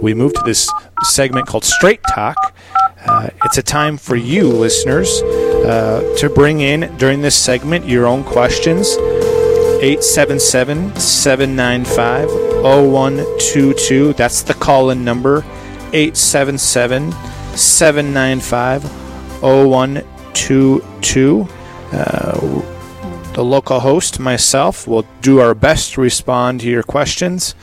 we move to this segment called Straight Talk. Uh, it's a time for you, listeners, uh, to bring in during this segment your own questions. 877 795 0122. That's the call in number. 877 795 0122. Uh, the local host, myself, will do our best to respond to your questions.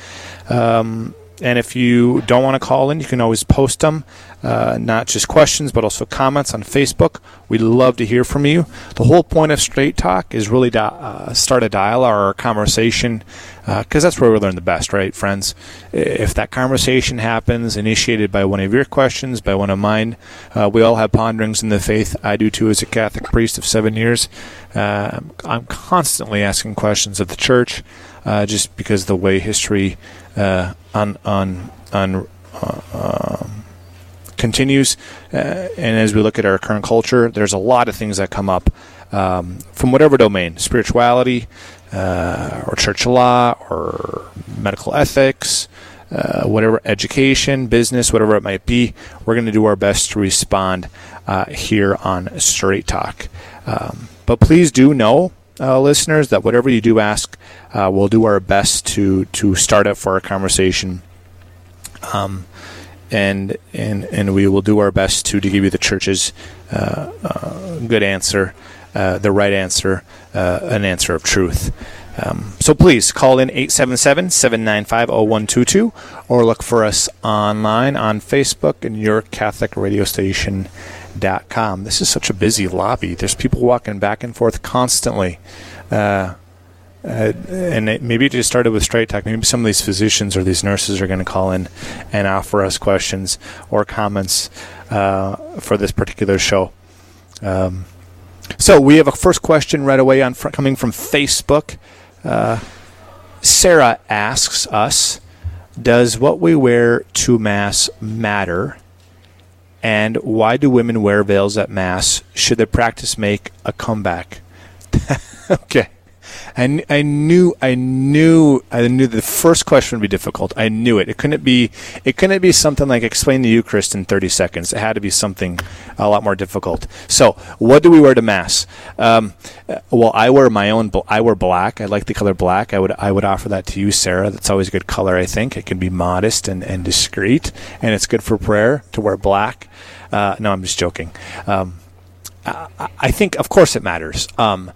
Um, and if you don't want to call in, you can always post them, uh, not just questions, but also comments on Facebook. We'd love to hear from you. The whole point of Straight Talk is really to uh, start a dialogue or a conversation, because uh, that's where we learn the best, right, friends? If that conversation happens, initiated by one of your questions, by one of mine, uh, we all have ponderings in the faith. I do too, as a Catholic priest of seven years. Uh, I'm constantly asking questions of the church, uh, just because the way history uh, on on um, continues, uh, and as we look at our current culture, there's a lot of things that come up um, from whatever domain, spirituality, uh, or church law, or medical ethics. Uh, whatever education, business, whatever it might be, we're going to do our best to respond uh, here on Straight Talk. Um, but please do know uh, listeners, that whatever you do ask, uh, we'll do our best to to start up for a conversation. Um, and and and we will do our best to to give you the church's uh, uh good answer, uh, the right answer, an answer of truth. Um, so please call in 877-795-0122 or look for us online on Facebook and your Catholic radio station com. This is such a busy lobby. There's people walking back and forth constantly. Uh, uh, and it, maybe it just started with straight talk. Maybe some of these physicians or these nurses are going to call in and offer us questions or comments uh, for this particular show. Um, so we have a first question right away on fr- coming from Facebook. Uh, Sarah asks us, "Does what we wear to mass matter?" And why do women wear veils at Mass? Should the practice make a comeback? okay. I, I knew I knew I knew the first question would be difficult. I knew it. It couldn't be it couldn't be something like explain the Eucharist in 30 seconds. It had to be something a lot more difficult. So, what do we wear to mass? Um, well, I wear my own. I wear black. I like the color black. I would I would offer that to you, Sarah. That's always a good color. I think it can be modest and, and discreet, and it's good for prayer to wear black. Uh, no, I'm just joking. Um, I think, of course, it matters. Um,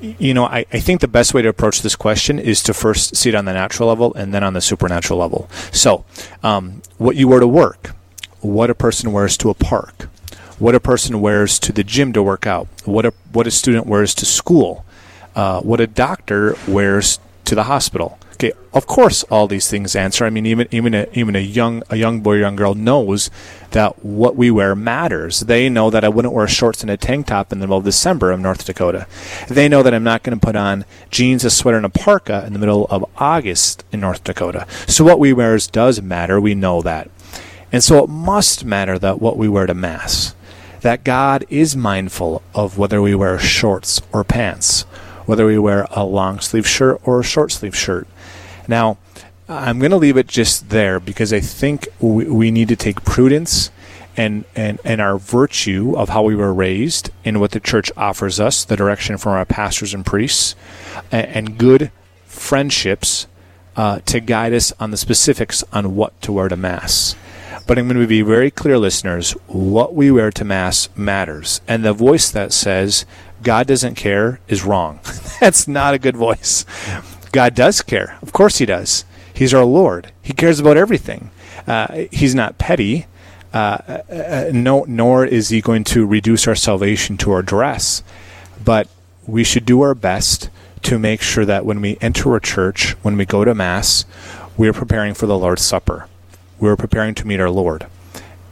you know, I, I, think the best way to approach this question is to first see it on the natural level and then on the supernatural level. So, um, what you wear to work, what a person wears to a park, what a person wears to the gym to work out, what a what a student wears to school, uh, what a doctor wears to the hospital. Okay, of course, all these things answer. I mean, even even a, even a young a young boy, or young girl knows that what we wear matters. They know that I wouldn't wear shorts and a tank top in the middle of December of North Dakota. They know that I'm not going to put on jeans, a sweater, and a parka in the middle of August in North Dakota. So what we wear does matter. We know that, and so it must matter that what we wear to mass. That God is mindful of whether we wear shorts or pants, whether we wear a long sleeve shirt or a short sleeve shirt now, I'm going to leave it just there because I think we, we need to take prudence and, and, and our virtue of how we were raised and what the church offers us, the direction from our pastors and priests, and, and good friendships uh, to guide us on the specifics on what to wear to Mass. But I'm going to be very clear, listeners what we wear to Mass matters. And the voice that says, God doesn't care is wrong. That's not a good voice. God does care. Of course, He does. He's our Lord. He cares about everything. Uh, he's not petty. Uh, uh, uh, no, nor is He going to reduce our salvation to our dress. But we should do our best to make sure that when we enter a church, when we go to Mass, we are preparing for the Lord's Supper. We're preparing to meet our Lord.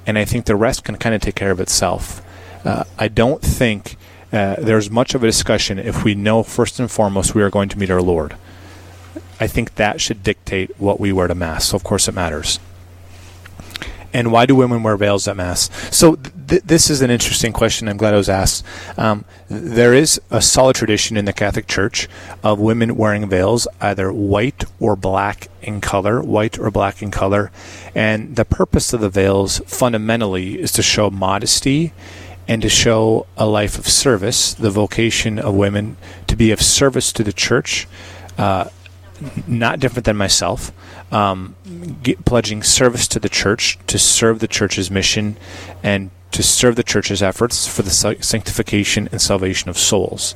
And I think the rest can kind of take care of itself. Uh, I don't think uh, there's much of a discussion if we know first and foremost we are going to meet our Lord. I think that should dictate what we wear to Mass. So, of course, it matters. and why do women wear veils at mass? So th- this is an interesting question. I'm glad it was asked. Um, there is a solid tradition in the Catholic Church of women wearing veils, either white or black in color, white or black in color, and the purpose of the veils fundamentally is to show modesty and to show a life of service, the vocation of women to be of service to the church. Uh, not different than myself, um, get, pledging service to the church to serve the church's mission and to serve the church's efforts for the sanctification and salvation of souls.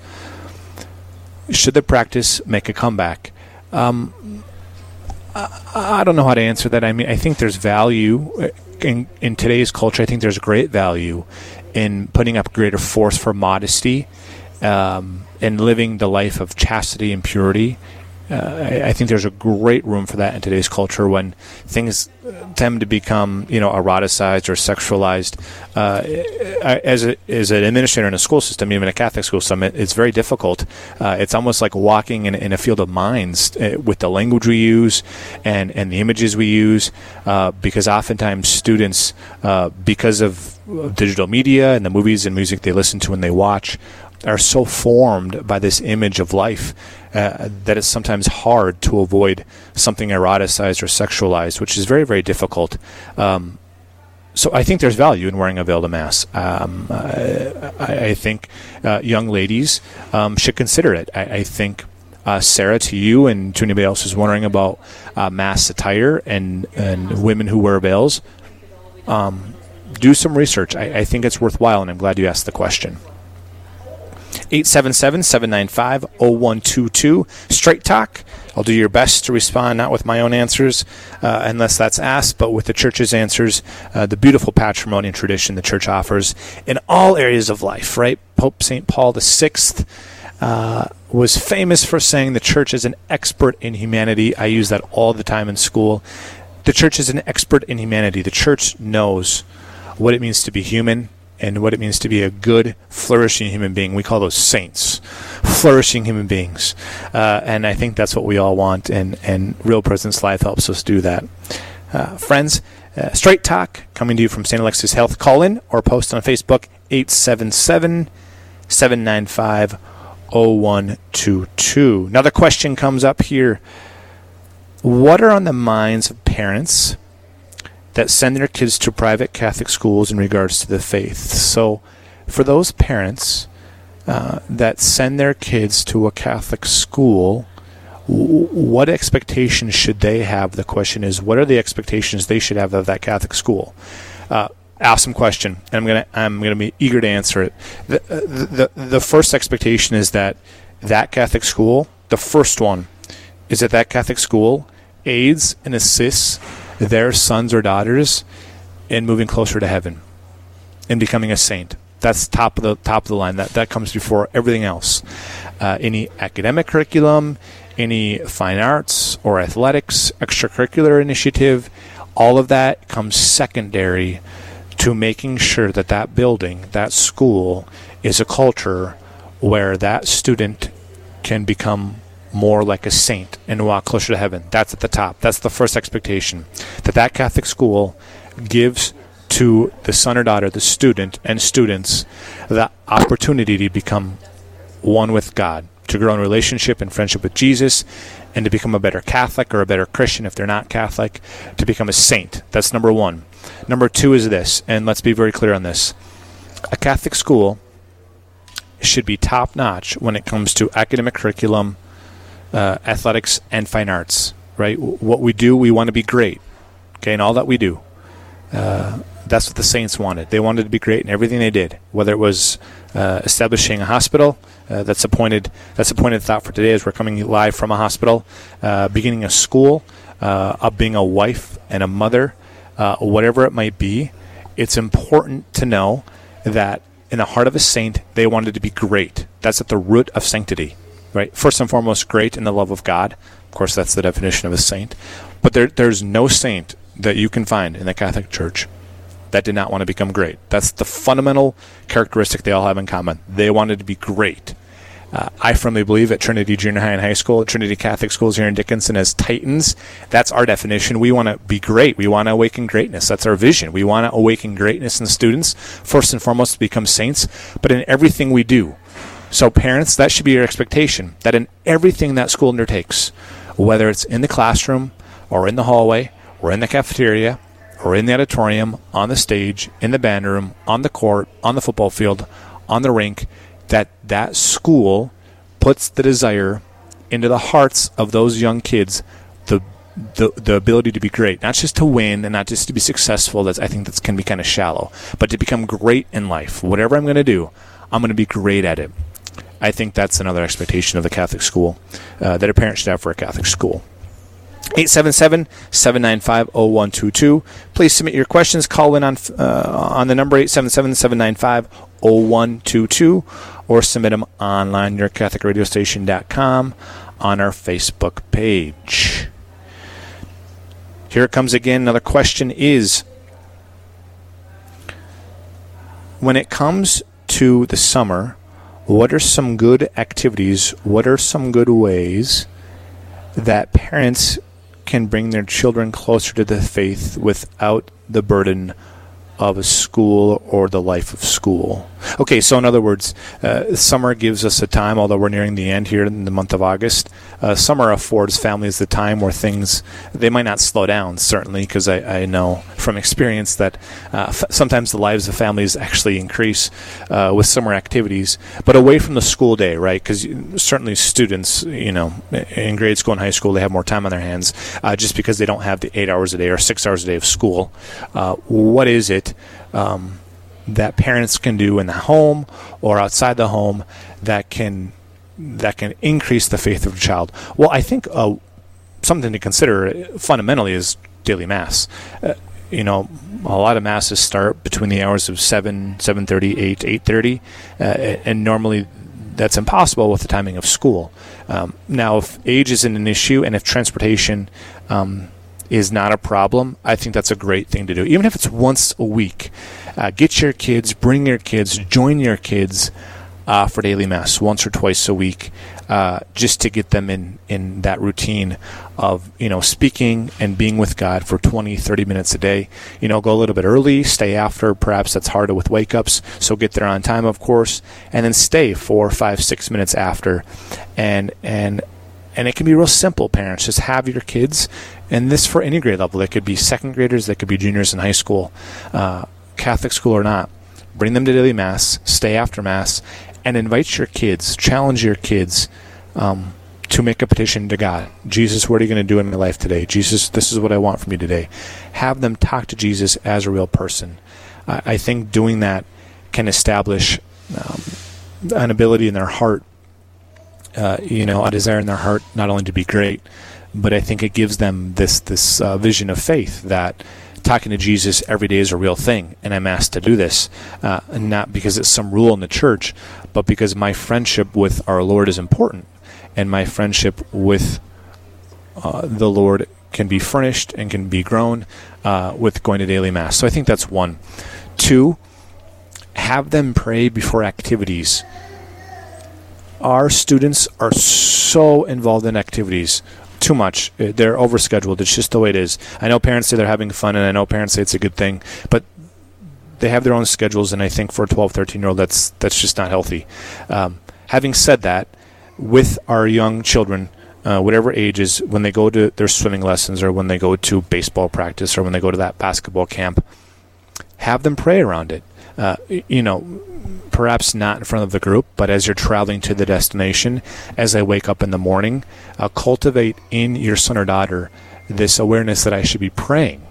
Should the practice make a comeback? Um, I, I, don't know how to answer that. I mean, I think there's value uh, in, in today's culture. I think there's great value in putting up greater force for modesty um, and living the life of chastity and purity uh, I, I, think there's a great room for that in today's culture when things tend to become, you know, eroticized or sexualized. Uh, as, a, as an administrator in a school system, even a Catholic school system, it, it's very difficult. Uh, it's almost like walking in, in, a field of mines uh, with the language we use and, and the images we use, uh, because oftentimes students, uh, because of digital media and the movies and music they listen to and they watch, are so formed by this image of life uh, that it's sometimes hard to avoid something eroticized or sexualized, which is very, very difficult. Um, so I think there's value in wearing a veil to mass. Um, I, I, think uh, young ladies um, should consider it. I, I think uh, Sarah, to you and to anybody else who's wondering about uh, mass attire and and women who wear veils, um, do some research. I, I, think it's worthwhile, and I'm glad you asked the question. 877 795 0122. Straight Talk. I'll do your best to respond, not with my own answers, uh, unless that's asked, but with the church's answers, uh, the beautiful patrimony and tradition the church offers in all areas of life, right? Pope St. Paul VI uh, was famous for saying the church is an expert in humanity. I use that all the time in school. The church is an expert in humanity. The church knows what it means to be human and what it means to be a good, flourishing human being. We call those saints, flourishing human beings. Uh, and I think that's what we all want, and, and Real Presence Live helps us do that. Uh, friends, uh, Straight Talk coming to you from St. Alexius Health. Call in or post on Facebook 877 795 0122. Another question comes up here. What are on the minds of parents that send their kids to private Catholic schools in regards to the faith. So, for those parents uh, that send their kids to a Catholic school, what expectations should they have? The question is, what are the expectations they should have of that Catholic school? Uh, awesome question, and I'm gonna I'm gonna be eager to answer it. The, the the the first expectation is that that Catholic school, the first one, is that that Catholic school aids and assists their sons or daughters in moving closer to heaven and becoming a saint. That's top of the top of the line. That that comes before everything else. Uh, any academic curriculum, any fine arts or athletics, extracurricular initiative, all of that comes secondary to making sure that that building, that school, is a culture where that student can become more like a saint and walk closer to heaven. That's at the top. That's the first expectation that that Catholic school gives to the son or daughter, the student and students, the opportunity to become one with God, to grow in relationship and friendship with Jesus, and to become a better Catholic or a better Christian if they're not Catholic, to become a saint. That's number one. Number two is this, and let's be very clear on this. A Catholic school should be top notch when it comes to academic curriculum, uh, athletics and fine arts, right? What we do, we want to be great, okay, and all that we do. Uh, that's what the Saints wanted. They wanted to be great in everything they did, whether it was uh, establishing a hospital. Uh, that's appointed. That's appointed thought for today as we're coming live from a hospital, uh, beginning a school, uh, being a wife and a mother, uh, whatever it might be. It's important to know that in the heart of a saint, they wanted to be great. That's at the root of sanctity right? First and foremost, great in the love of God. Of course, that's the definition of a saint. But there, there's no saint that you can find in the Catholic Church that did not want to become great. That's the fundamental characteristic they all have in common. They wanted to be great. Uh, I firmly believe at Trinity Junior High and High School, at Trinity Catholic Schools here in Dickinson, as Titans. That's our definition. We want to be great. We want to awaken greatness. That's our vision. We want to awaken greatness in students, first and foremost, to become saints, but in everything we do. So, parents, that should be your expectation that in everything that school undertakes, whether it's in the classroom or in the hallway or in the cafeteria or in the auditorium, on the stage, in the band room, on the court, on the football field, on the rink, that that school puts the desire into the hearts of those young kids the the, the ability to be great, not just to win and not just to be successful. That's I think that can be kind of shallow, but to become great in life. Whatever I'm going to do, I'm going to be great at it. I think that's another expectation of the Catholic school uh, that a parent should have for a Catholic school. 877 795 0122. Please submit your questions. Call in on, uh, on the number 877 795 0122 or submit them online, yourcatholicradiostation.com, on our Facebook page. Here it comes again. Another question is When it comes to the summer, what are some good activities? What are some good ways that parents can bring their children closer to the faith without the burden of a school or the life of school. Okay, so in other words, uh, summer gives us a time, although we're nearing the end here in the month of August. Uh, summer affords families the time where things they might not slow down, certainly, because I, I, know from experience that uh, f- sometimes the lives of families actually increase uh, with summer activities, but away from the school day, right? Because certainly students, you know, in grade school and high school, they have more time on their hands uh, just because they don't have the eight hours a day or six hours a day of school. Uh, what is it? Um, that parents can do in the home or outside the home that can that can increase the faith of a child. Well, I think uh, something to consider fundamentally is daily mass. Uh, you know, a lot of masses start between the hours of 7, 7.30, 8, 8.30, uh, and normally that's impossible with the timing of school. Um, now, if age isn't an issue and if transportation um, is not a problem, I think that's a great thing to do. Even if it's once a week, uh, get your kids, bring your kids, join your kids uh, for daily mass once or twice a week, uh, just to get them in in that routine of you know speaking and being with God for 20, 30 minutes a day. You know, go a little bit early, stay after. Perhaps that's harder with wake ups, so get there on time, of course, and then stay four, five, six minutes after, and and and it can be real simple, parents. Just have your kids, and this for any grade level. They could be second graders, they could be juniors in high school, uh, Catholic school or not. Bring them to daily Mass, stay after Mass, and invite your kids, challenge your kids um, to make a petition to God. Jesus, what are you going to do in my life today? Jesus, this is what I want from you today. Have them talk to Jesus as a real person. I, I think doing that can establish um, an ability in their heart uh, you know, a desire in their heart not only to be great, but I think it gives them this this uh, vision of faith that talking to Jesus every day is a real thing, and I'm asked to do this, uh, not because it's some rule in the church, but because my friendship with our Lord is important, and my friendship with uh, the Lord can be furnished and can be grown uh, with going to daily mass. So I think that's one. Two, have them pray before activities our students are so involved in activities too much. Uh, they're overscheduled. It's just the way it is. I know parents say they're having fun, and I know parents say it's a good thing, but they have their own schedules, and I think for a 12, 13 year old, that's that's just not healthy. Um, having said that, with our young children, uh, whatever ages, when they go to their swimming lessons, or when they go to baseball practice, or when they go to that basketball camp, have them pray around it. Uh, you know, perhaps not in front of the group, but as you're traveling to the destination, as I wake up in the morning, uh, cultivate in your son or daughter this awareness that I should be praying,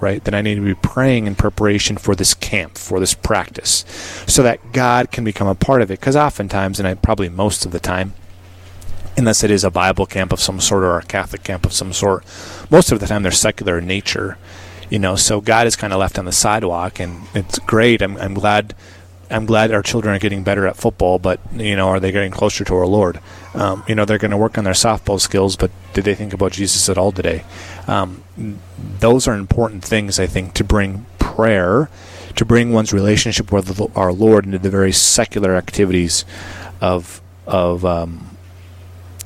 right? That I need to be praying in preparation for this camp, for this practice, so that God can become a part of it. Because oftentimes, and I probably most of the time, unless it is a Bible camp of some sort or a Catholic camp of some sort, most of the time they're secular in nature. You know, so God is kind of left on the sidewalk, and it's great. I'm, I'm glad I'm glad our children are getting better at football, but you know, are they getting closer to our Lord? Um, you know, they're going to work on their softball skills, but did they think about Jesus at all today? Um, those are important things, I think, to bring prayer, to bring one's relationship with our Lord into the very secular activities of of um,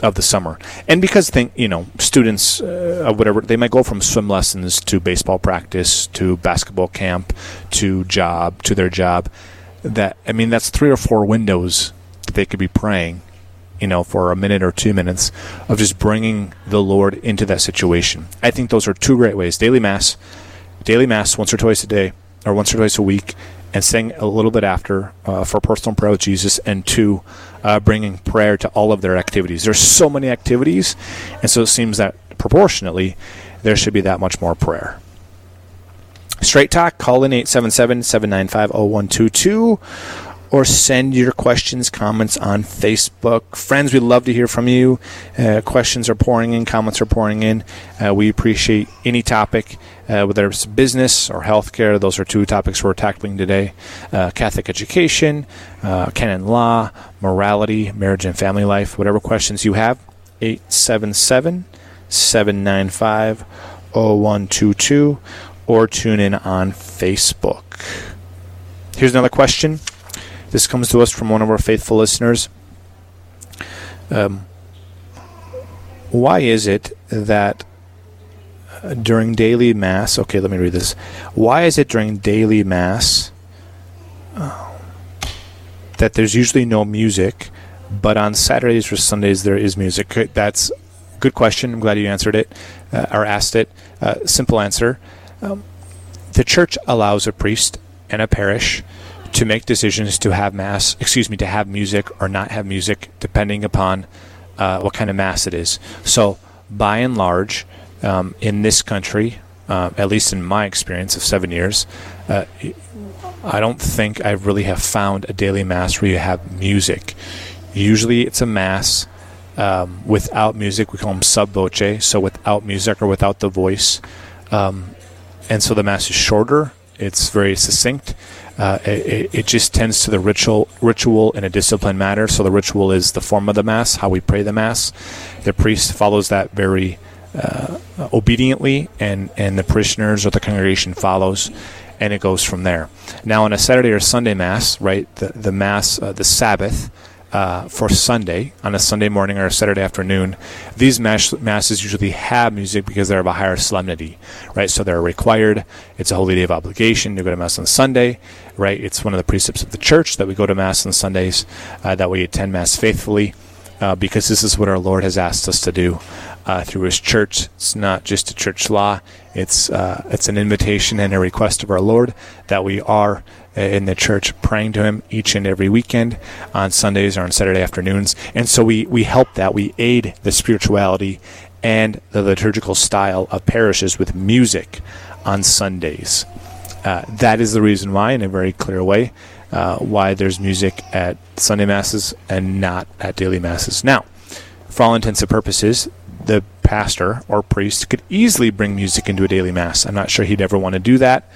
of the summer, and because think you know students uh, whatever they might go from swim lessons to baseball practice to basketball camp to job to their job. That I mean, that's three or four windows that they could be praying, you know, for a minute or two minutes of just bringing the Lord into that situation. I think those are two great ways: daily mass, daily mass once or twice a day, or once or twice a week, and saying a little bit after uh, for personal prayer with Jesus, and two, uh, bringing prayer to all of their activities. There's so many activities, and so it seems that proportionately there should be that much more prayer. Straight Talk, call in 877 795 0122 or send your questions, comments on Facebook. Friends, we'd love to hear from you. Uh, questions are pouring in, comments are pouring in. Uh, we appreciate any topic, uh, whether it's business or healthcare. Those are two topics we're tackling today uh, Catholic education, uh, canon law, morality, marriage and family life. Whatever questions you have, 877 795 0122 or tune in on Facebook. Here's another question. This comes to us from one of our faithful listeners. Um, why is it that during daily mass, okay, let me read this. Why is it during daily mass uh, that there's usually no music, but on Saturdays or Sundays there is music? That's good question. I'm glad you answered it uh, or asked it. Uh, simple answer. Um, the church allows a priest and a parish to make decisions to have mass, excuse me, to have music or not have music, depending upon uh, what kind of mass it is. So, by and large, um, in this country, uh, at least in my experience of seven years, uh, I don't think I really have found a daily mass where you have music. Usually, it's a mass um, without music. We call them sub voce, so without music or without the voice. Um, and so the mass is shorter. It's very succinct. Uh, it, it, just tends to the ritual, ritual in a disciplined manner. So the ritual is the form of the mass, how we pray the mass. The priest follows that very uh, obediently, and and the parishioners or the congregation follows, and it goes from there. Now, on a Saturday or Sunday mass, right, the the mass, uh, the Sabbath uh, for Sunday on a Sunday morning or a Saturday afternoon, these mass, masses usually have music because they're of a higher solemnity, right? So they're required. It's a holy day of obligation to go to mass on Sunday, right? It's one of the precepts of the church that we go to mass on Sundays, uh, that we attend mass faithfully. Uh, because this is what our Lord has asked us to do uh, through His church. It's not just a church law; it's uh, it's an invitation and a request of our Lord that we are uh, in the church praying to him each and every weekend on Sundays or on Saturday afternoons. And so we, we help that. We aid the spirituality and the liturgical style of parishes with music on Sundays. Uh, that is the reason why, in a very clear way, uh, why there's music at Sunday Masses and not at daily Masses. Now, for all intents and purposes, the pastor or priest could easily bring music into a daily Mass. I'm not sure he'd ever want to do that.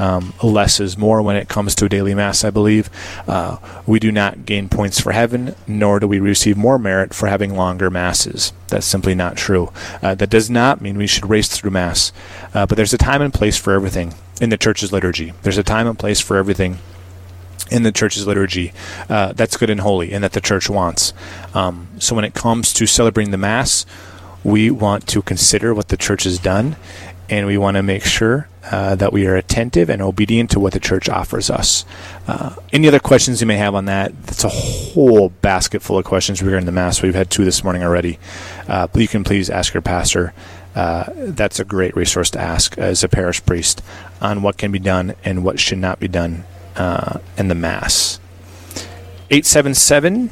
Um, less is more when it comes to a daily mass, I believe. Uh, we do not gain points for heaven, nor do we receive more merit for having longer masses. That's simply not true. Uh, that does not mean we should race through mass, uh, but there's a time and place for everything in the church's liturgy. There's a time and place for everything in the church's liturgy uh, that's good and holy and that the church wants. Um, so when it comes to celebrating the Mass, we want to consider what the church has done and we want to make sure uh, that we are attentive and obedient to what the church offers us. Uh, any other questions you may have on that? That's a whole basket full of questions regarding the Mass. We've had two this morning already. Uh, but you can please ask your pastor. Uh, that's a great resource to ask as a parish priest on what can be done and what should not be done uh, in the Mass. 877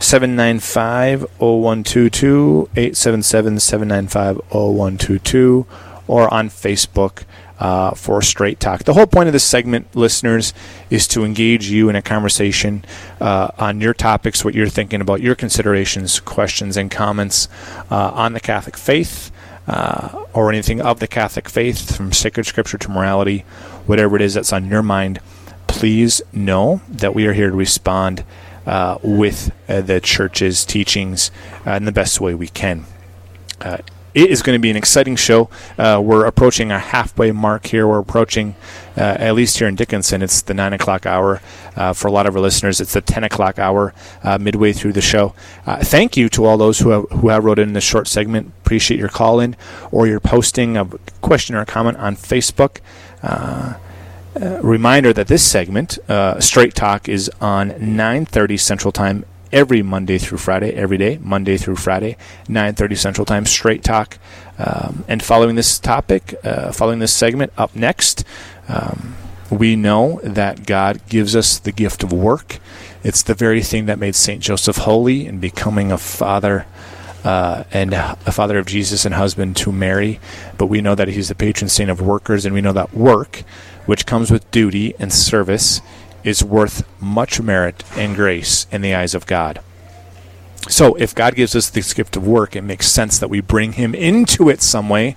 795 0122, 877 795 0122, or on Facebook uh, for Straight Talk. The whole point of this segment, listeners, is to engage you in a conversation uh, on your topics, what you're thinking about, your considerations, questions, and comments uh, on the Catholic faith. Uh, or anything of the Catholic faith, from sacred scripture to morality, whatever it is that's on your mind, please know that we are here to respond uh, with uh, the church's teachings uh, in the best way we can. Uh, it is going to be an exciting show. Uh, we're approaching our halfway mark here. We're approaching, at least here in Dickinson, it's the 9 o'clock hour. For a lot of our listeners, it's the 10 o'clock hour midway through the show. Thank you to all those who have, who have wrote in this short segment. Appreciate your call in or your posting a question or a comment on Facebook. Uh, reminder that this segment, Straight Talk, is on 9.30 Central Time every Monday through Friday, every day, Monday through Friday, 9:30 Central Time, straight talk. Um, and following this topic, uh, following this segment, up next, um, we know that God gives us the gift of work. It's the very thing that made Saint Joseph holy in becoming a father. Uh, and a father of Jesus and husband to Mary, but we know that he's the patron saint of workers, and we know that work, which comes with duty and service, is worth much merit and grace in the eyes of God. So, if God gives us this gift of work, it makes sense that we bring Him into it some way,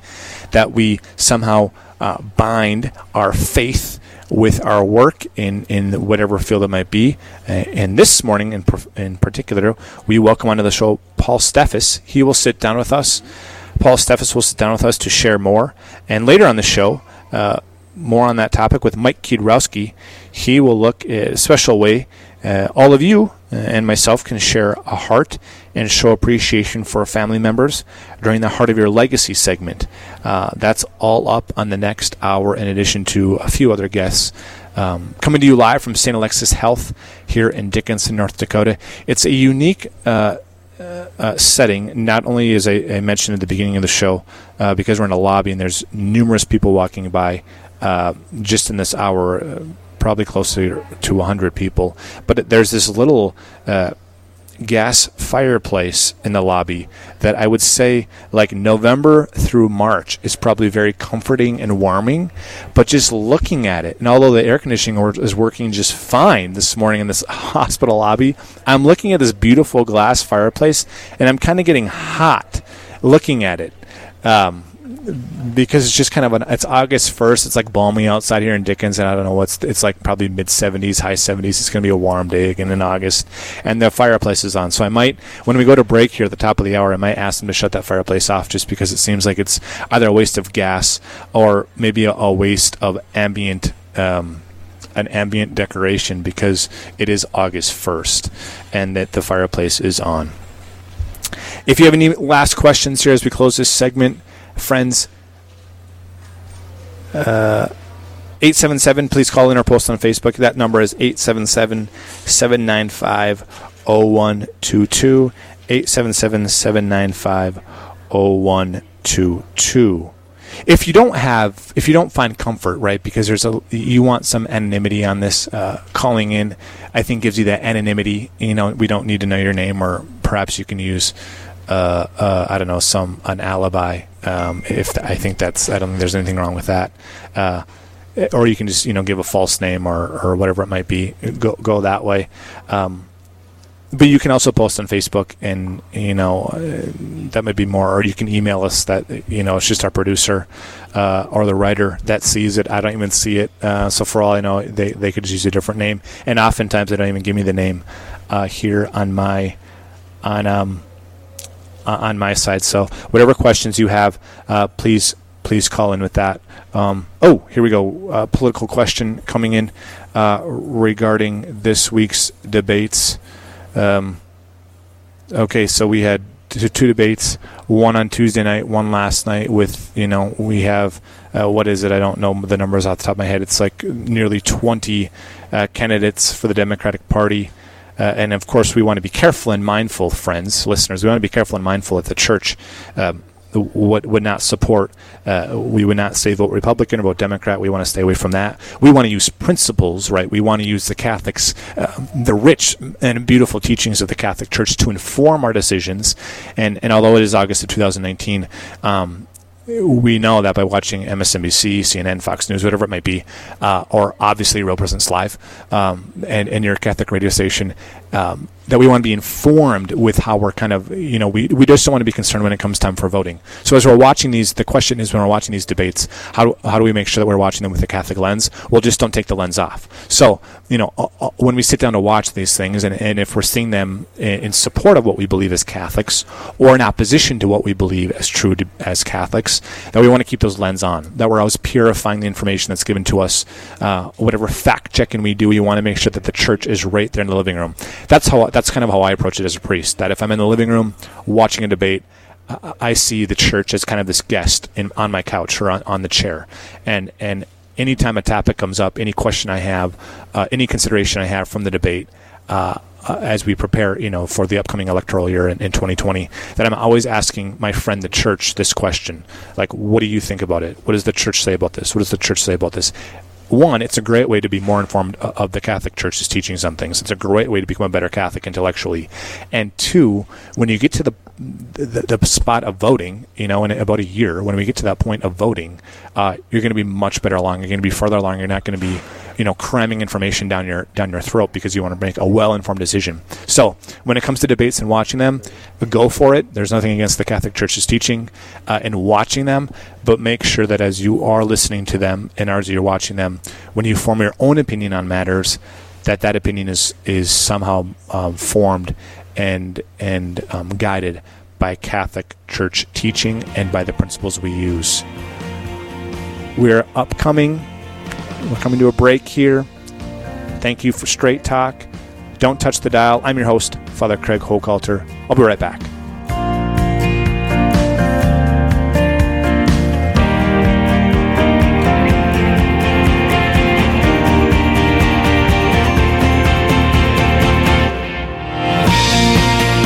that we somehow uh, bind our faith with our work in, in whatever field it might be. And this morning, in, in particular, we welcome onto the show Paul Steffes. He will sit down with us. Paul Steffes will sit down with us to share more. And later on the show, uh, more on that topic with Mike Kiedrowski. He will look a special way. Uh, all of you uh, and myself can share a heart and show appreciation for family members during the Heart of Your Legacy segment. Uh, that's all up on the next hour, in addition to a few other guests. Um, coming to you live from St. Alexius Health here in Dickinson, North Dakota. It's a unique uh, uh, setting, not only as I, I, mentioned at the beginning of the show, uh, because we're in a lobby and there's numerous people walking by uh, just in this hour, uh, probably closer to 100 people. But there's this little uh, gas fireplace in the lobby that I would say, like November through March, is probably very comforting and warming. But just looking at it, and although the air conditioning is working just fine this morning in this hospital lobby, I'm looking at this beautiful glass fireplace and I'm kind of getting hot looking at it. Um, because it's just kind of an it's August first. It's like balmy outside here in Dickens, and I don't know what's it's like probably mid seventies, high seventies. It's going to be a warm day again in August, and the fireplace is on. So I might when we go to break here at the top of the hour, I might ask them to shut that fireplace off just because it seems like it's either a waste of gas or maybe a, a waste of ambient. Um, an ambient decoration because it is August 1st and that the fireplace is on. If you have any last questions here as we close this segment, friends. Uh, 877, please call in or post on Facebook. That number is 877 795 0122. 877 795 0122. If you don't have, if you don't find comfort, right, because there's a, you want some anonymity on this uh, calling in, I think gives you that anonymity. You know, we don't need to know your name, or perhaps you can use uh, uh, I don't know, some an alibi. Um, if I think that's, I don't think there's anything wrong with that. Uh, or you can just you know give a false name or, or whatever it might be. Go go that way. Um, but you can also post on Facebook, and you know uh, that might be more. Or you can email us. That you know it's just our producer uh, or the writer that sees it. I don't even see it. Uh, so for all I know, they they could just use a different name. And oftentimes they don't even give me the name uh, here on my on um, on my side. So whatever questions you have, uh, please please call in with that. Um, oh, here we go. Uh, political question coming in uh, regarding this week's debates. Um, okay, so we had two, two, debates, one on Tuesday night, one last night. With you know, we have uh, what is it? I don't know the numbers off the top of my head. It's like nearly 20 uh, candidates for the Democratic Party. Uh, and of course, we want to be careful and mindful, friends, listeners. We want to be careful and mindful that the church um, would, would not support, uh, we would not say vote Republican or vote Democrat. We want to stay away from that. We want to use principles, right? We want to use the Catholics, uh, the rich and beautiful teachings of the Catholic Church to inform our decisions. And, and although it is August of 2019, um, we know that by watching MSNBC, CNN, Fox News, whatever it might be, uh, or obviously Real Presence Live, um, and, and your Catholic radio station, um, that we want to be informed with how we're kind of, you know, we, we just don't want to be concerned when it comes time for voting. So as we're watching these, the question is when we're watching these debates, how do, how do we make sure that we're watching them with a Catholic lens? Well, just don't take the lens off. So, you know, uh, uh, when we sit down to watch these things, and, and if we're seeing them in, in support of what we believe as Catholics or in opposition to what we believe as true to, as Catholics, that we want to keep those lens on, that we're always purifying the information that's given to us. Uh, whatever fact checking we do, we want to make sure that the church is right there in the living room. That's how that's kind of how I approach it as a priest. That if I'm in the living room watching a debate, I see the church as kind of this guest in, on my couch or on, on the chair, and and anytime a topic comes up, any question I have, uh, any consideration I have from the debate. Uh, uh, as we prepare, you know, for the upcoming electoral year in, in 2020, that I'm always asking my friend the church this question, like, what do you think about it? What does the church say about this? What does the church say about this? One, it's a great way to be more informed of the Catholic Church's teachings on things. It's a great way to become a better Catholic intellectually. And two, when you get to the the, the spot of voting, you know, in about a year, when we get to that point of voting, uh, you're going to be much better along. You're going to be further along. You're not going to be you know cramming information down your down your throat because you want to make a well informed decision. So when it comes to debates and watching them, go for it. There's nothing against the Catholic Church's teaching uh, and watching them, but make sure that as you are listening to them and as you're watching them, when you form your own opinion on matters, that that opinion is is somehow um, formed and and um, guided by Catholic Church teaching and by the principles we use. We're upcoming we're coming to a break here. Thank you for Straight Talk. Don't touch the dial. I'm your host, Father Craig Hochhalter. I'll be right back.